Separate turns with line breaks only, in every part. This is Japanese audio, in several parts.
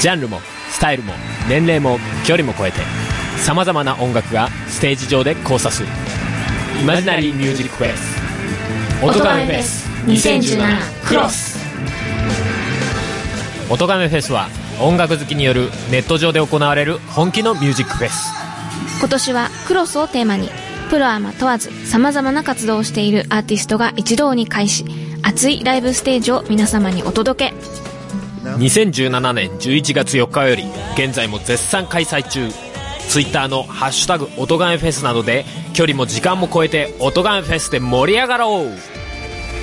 ジャンルもスタイルも年齢も距離も超えてさまざまな音楽がステージ上で交差する。イマジナリーミュージックフェス。音亀フェス。2017クロス音亀フェスは音楽好きによるネット上で行われる本気のミュージックフェス。
今年はクロスをテーマにプロアマ問わず様々な活動をしているアーティストが一堂に会し熱いライブステージを皆様にお届け。
2017年11月4日より現在も絶賛開催中。ツイッターの「ハッシュタグ音亀フェス」などで距離も時間も超えて音亀フェスで盛り上がろう。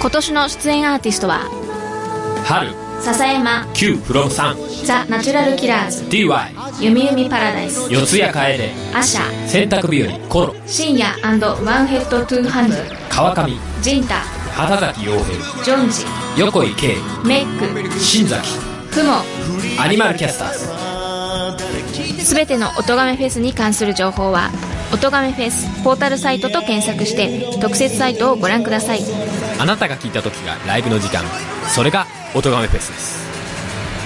今年の出演アーティストは
春
笹山。
Q フロムさん。
ザ・ナチュラルキラーズ。
DY
ゆみゆみパラダイス。
四谷楓
アシャ。
洗濯日和。コロ。
深夜ワンヘッドトゥーハンド。
川上。
ジンタ。
畑崎陽平。
ジョンジ。
横井圭。
メック。
新崎。
クモ。
アニマルキャスターズ。
すべての音亀フェスに関する情報は音亀フェスポータルサイトと検索して特設サイトをご覧ください。
あなたが聞いた時がライブの時間。それが音亀フェスです。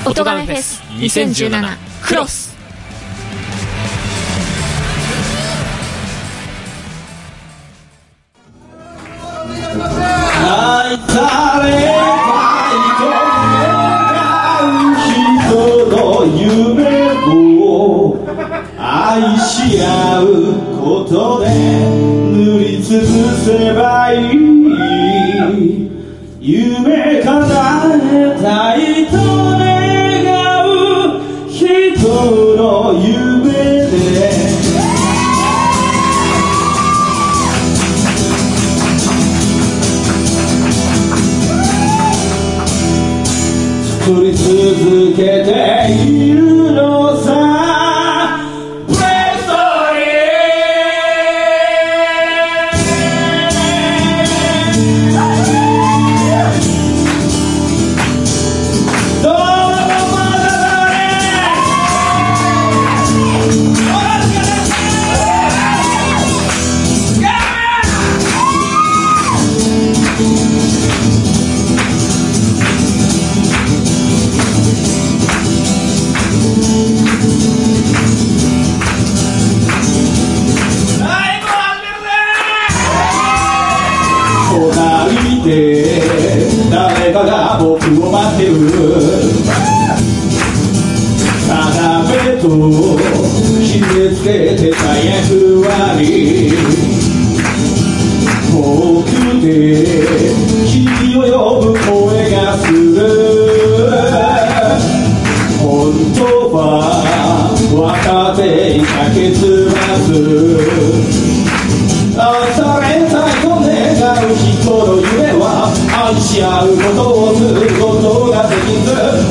音亀フェス2017クロス
し合うことをすることができず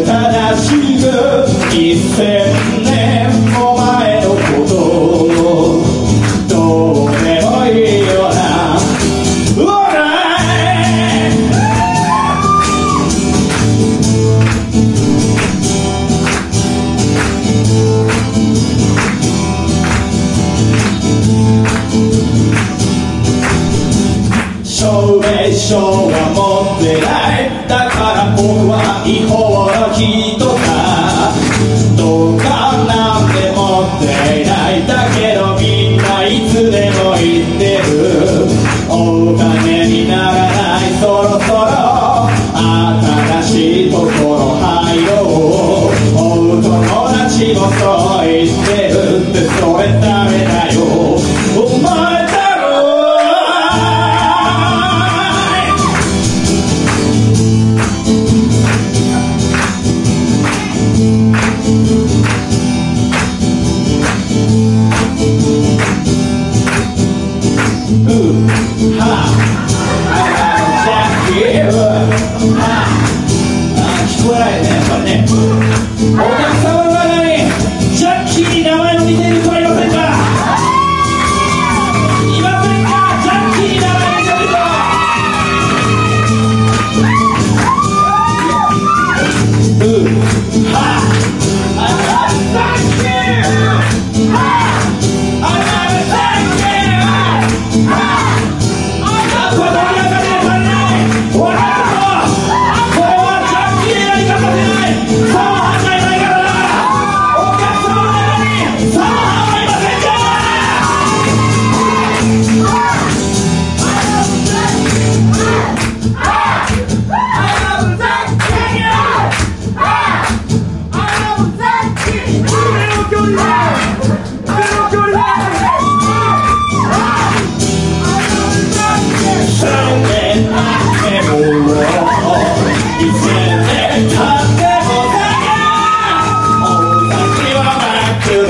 正しく一年も前のことどうでもいいような証明書は持ってない。だから僕は違法。Party 聞こえないねやっぱりね。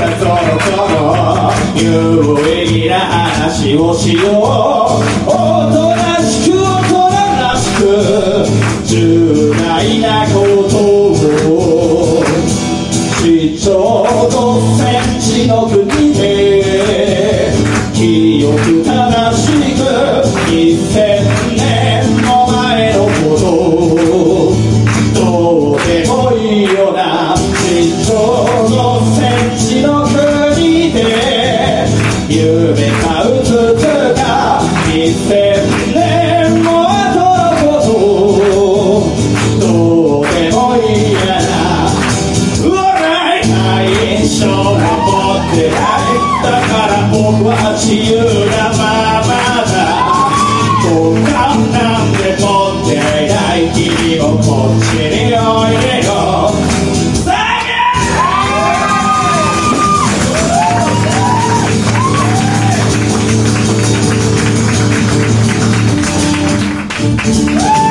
さそろそろ有意義な話をしよう。おとなしく大人らしく重大なことを。一丁5センチの Woo!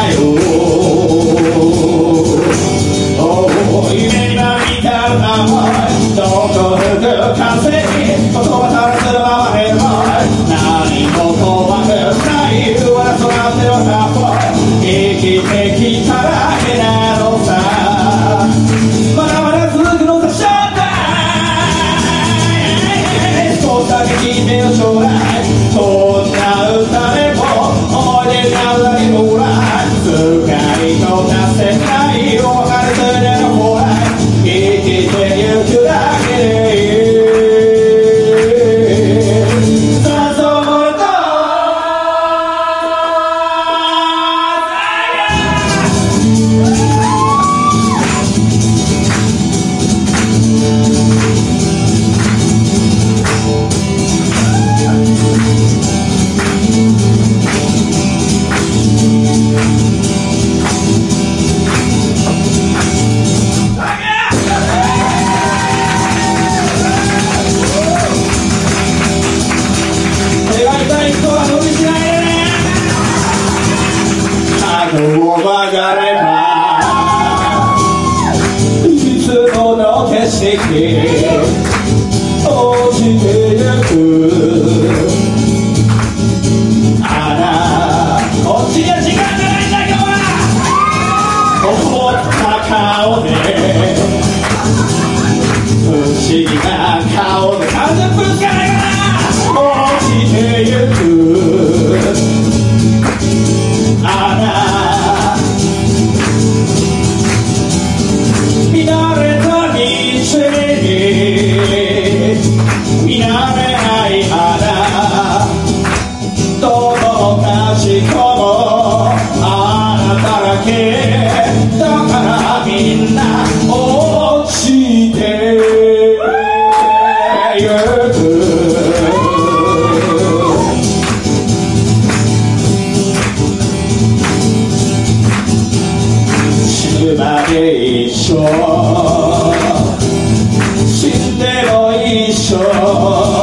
I owe. 一緒死んでも一緒。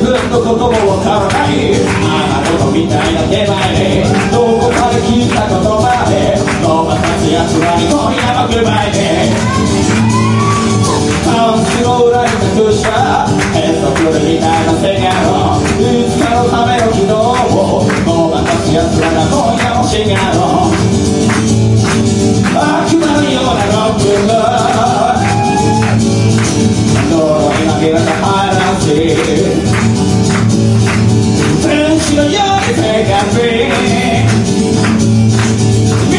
分の言葉を買わないあなたのみたいな手前でどこかで聞いた言葉で伸ばさずやつらに今夜はくまいで半月の裏に隠した変則みたいな世界のいつかのための軌道を伸ばさずやつらが今夜も違う悪魔のようなロックが呪いなければ see. 身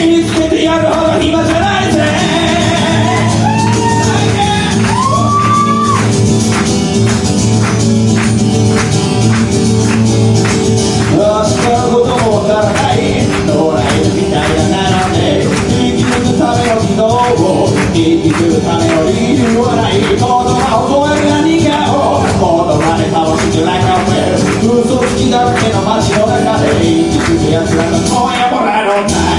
につけてやるほどないぜこともわらないドライみたいなの生き抜くための軌道を生き抜くための理由はない。言葉を超える何かをちらかって嘘つきだらけの街の中で生きてやつらの声夜もらえろんだ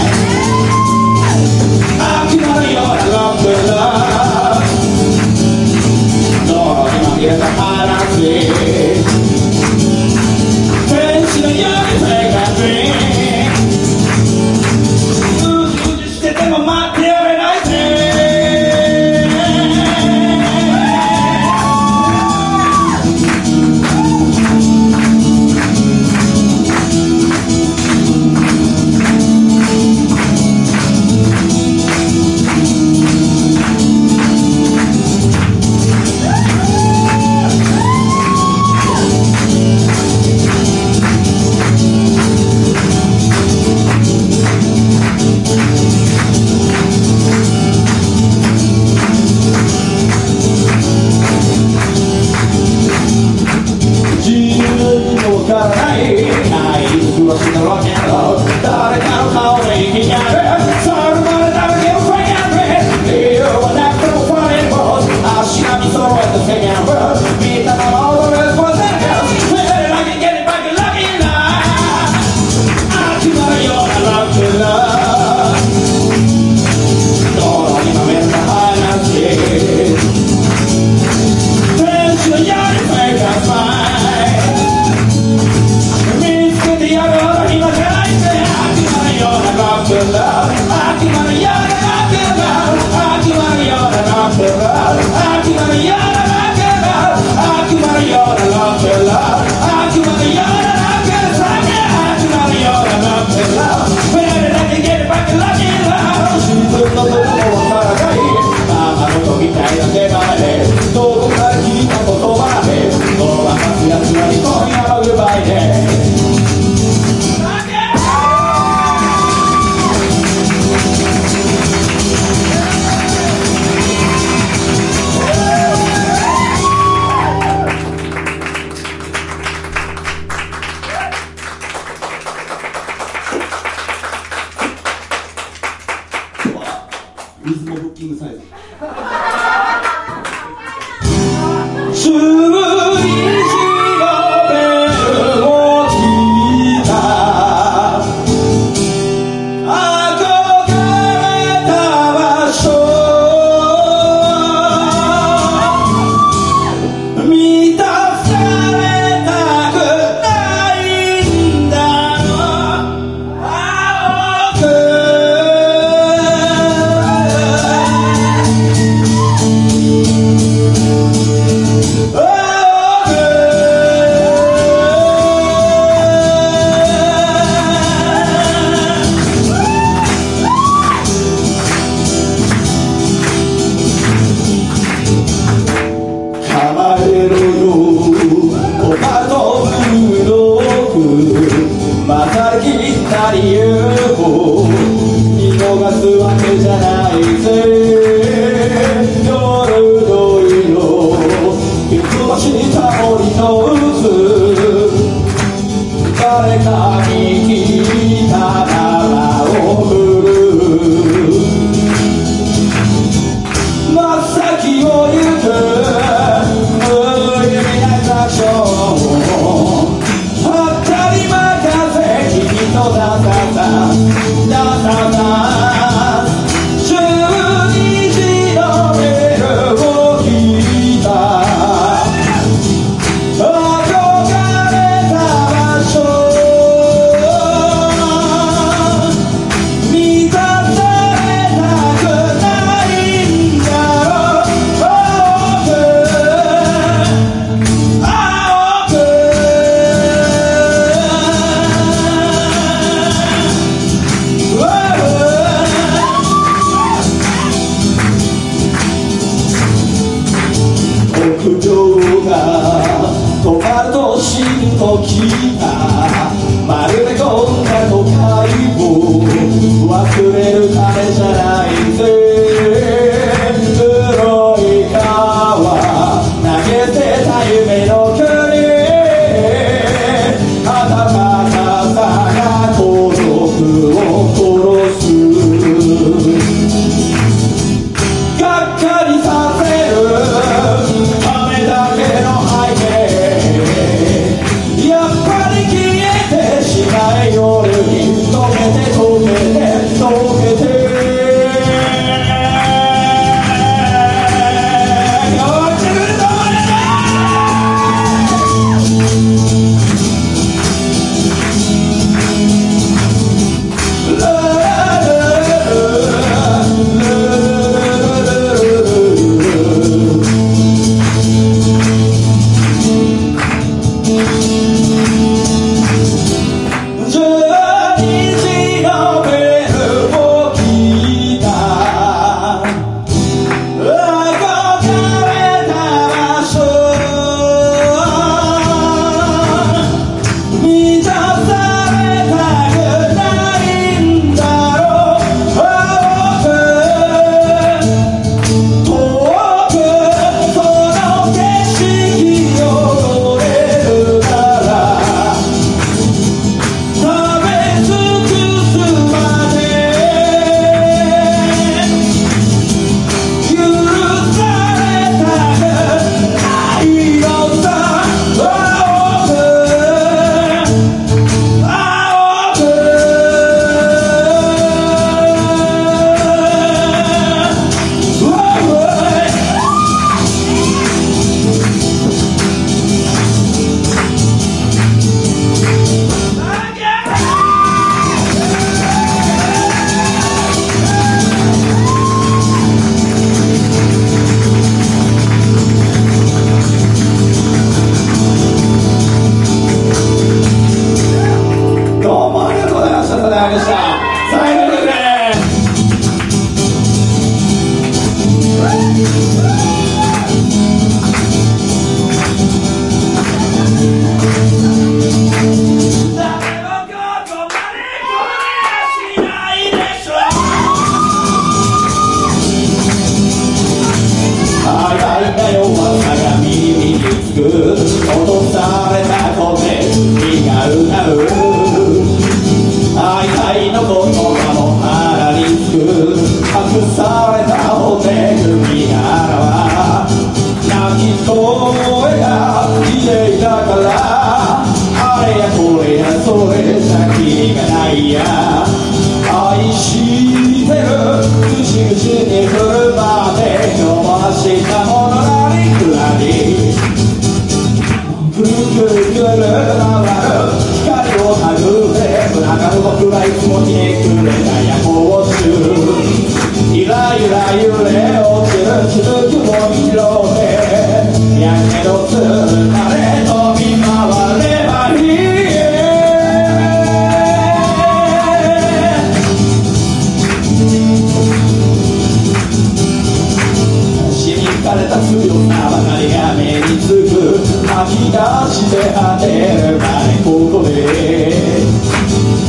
かれた強なばかりが目につく吐き出して果てるまここで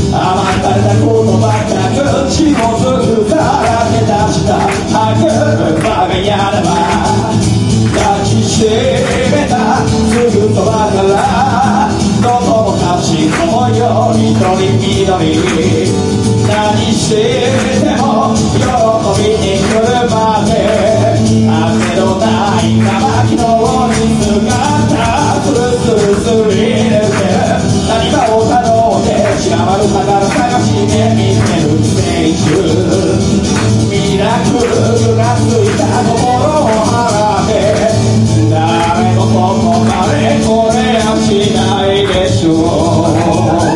甘ったれたことばっか口をつくからけだした吐く馬がやれば抱きしめたすぐそばからしもよりとり何してても喜びに来るまで汗の？ない乾きの落に姿つるつるすり抜け何かを頼んで散らばる宝探して見てる青春ミラクルがついた心を払って誰もここまでこれはしない Yeshua.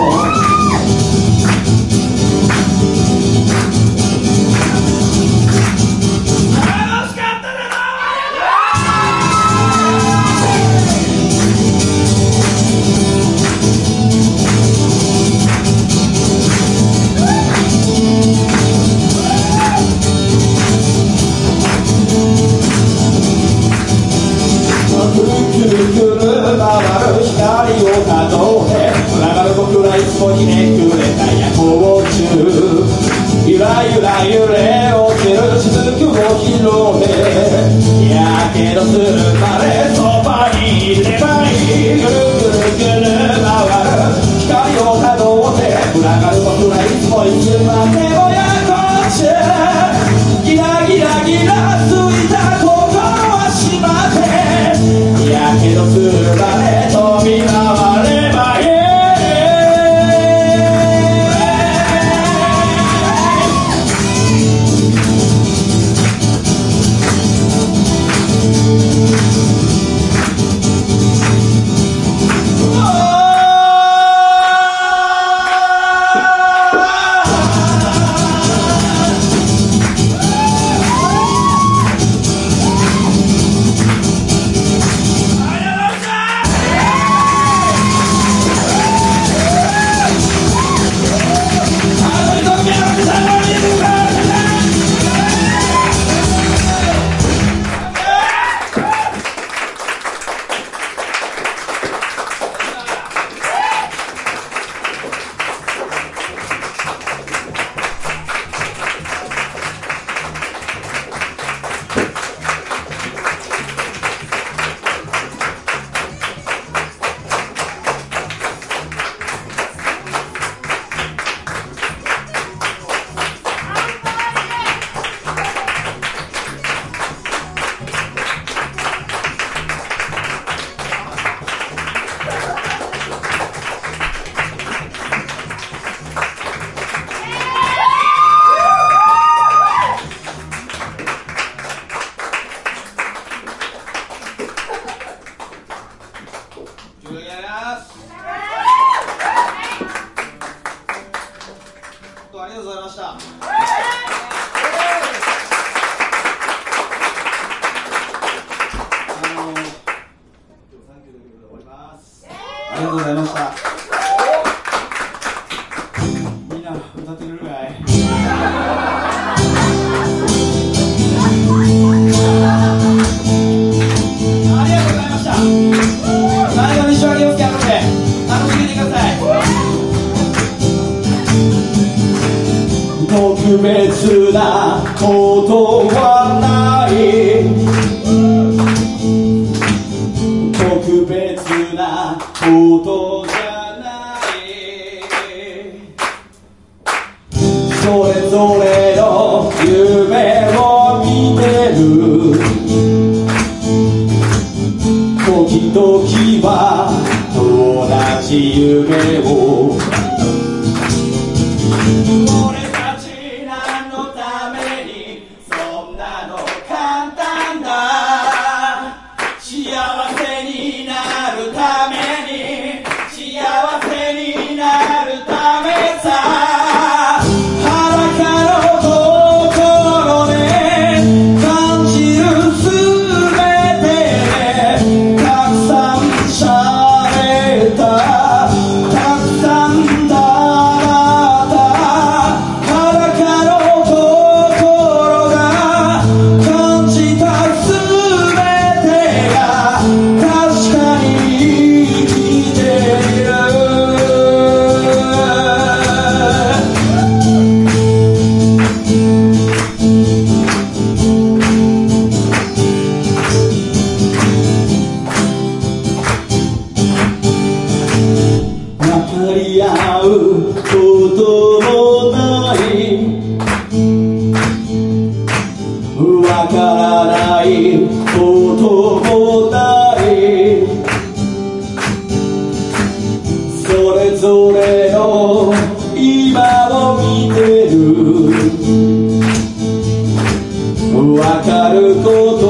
ありがとうございました。わかること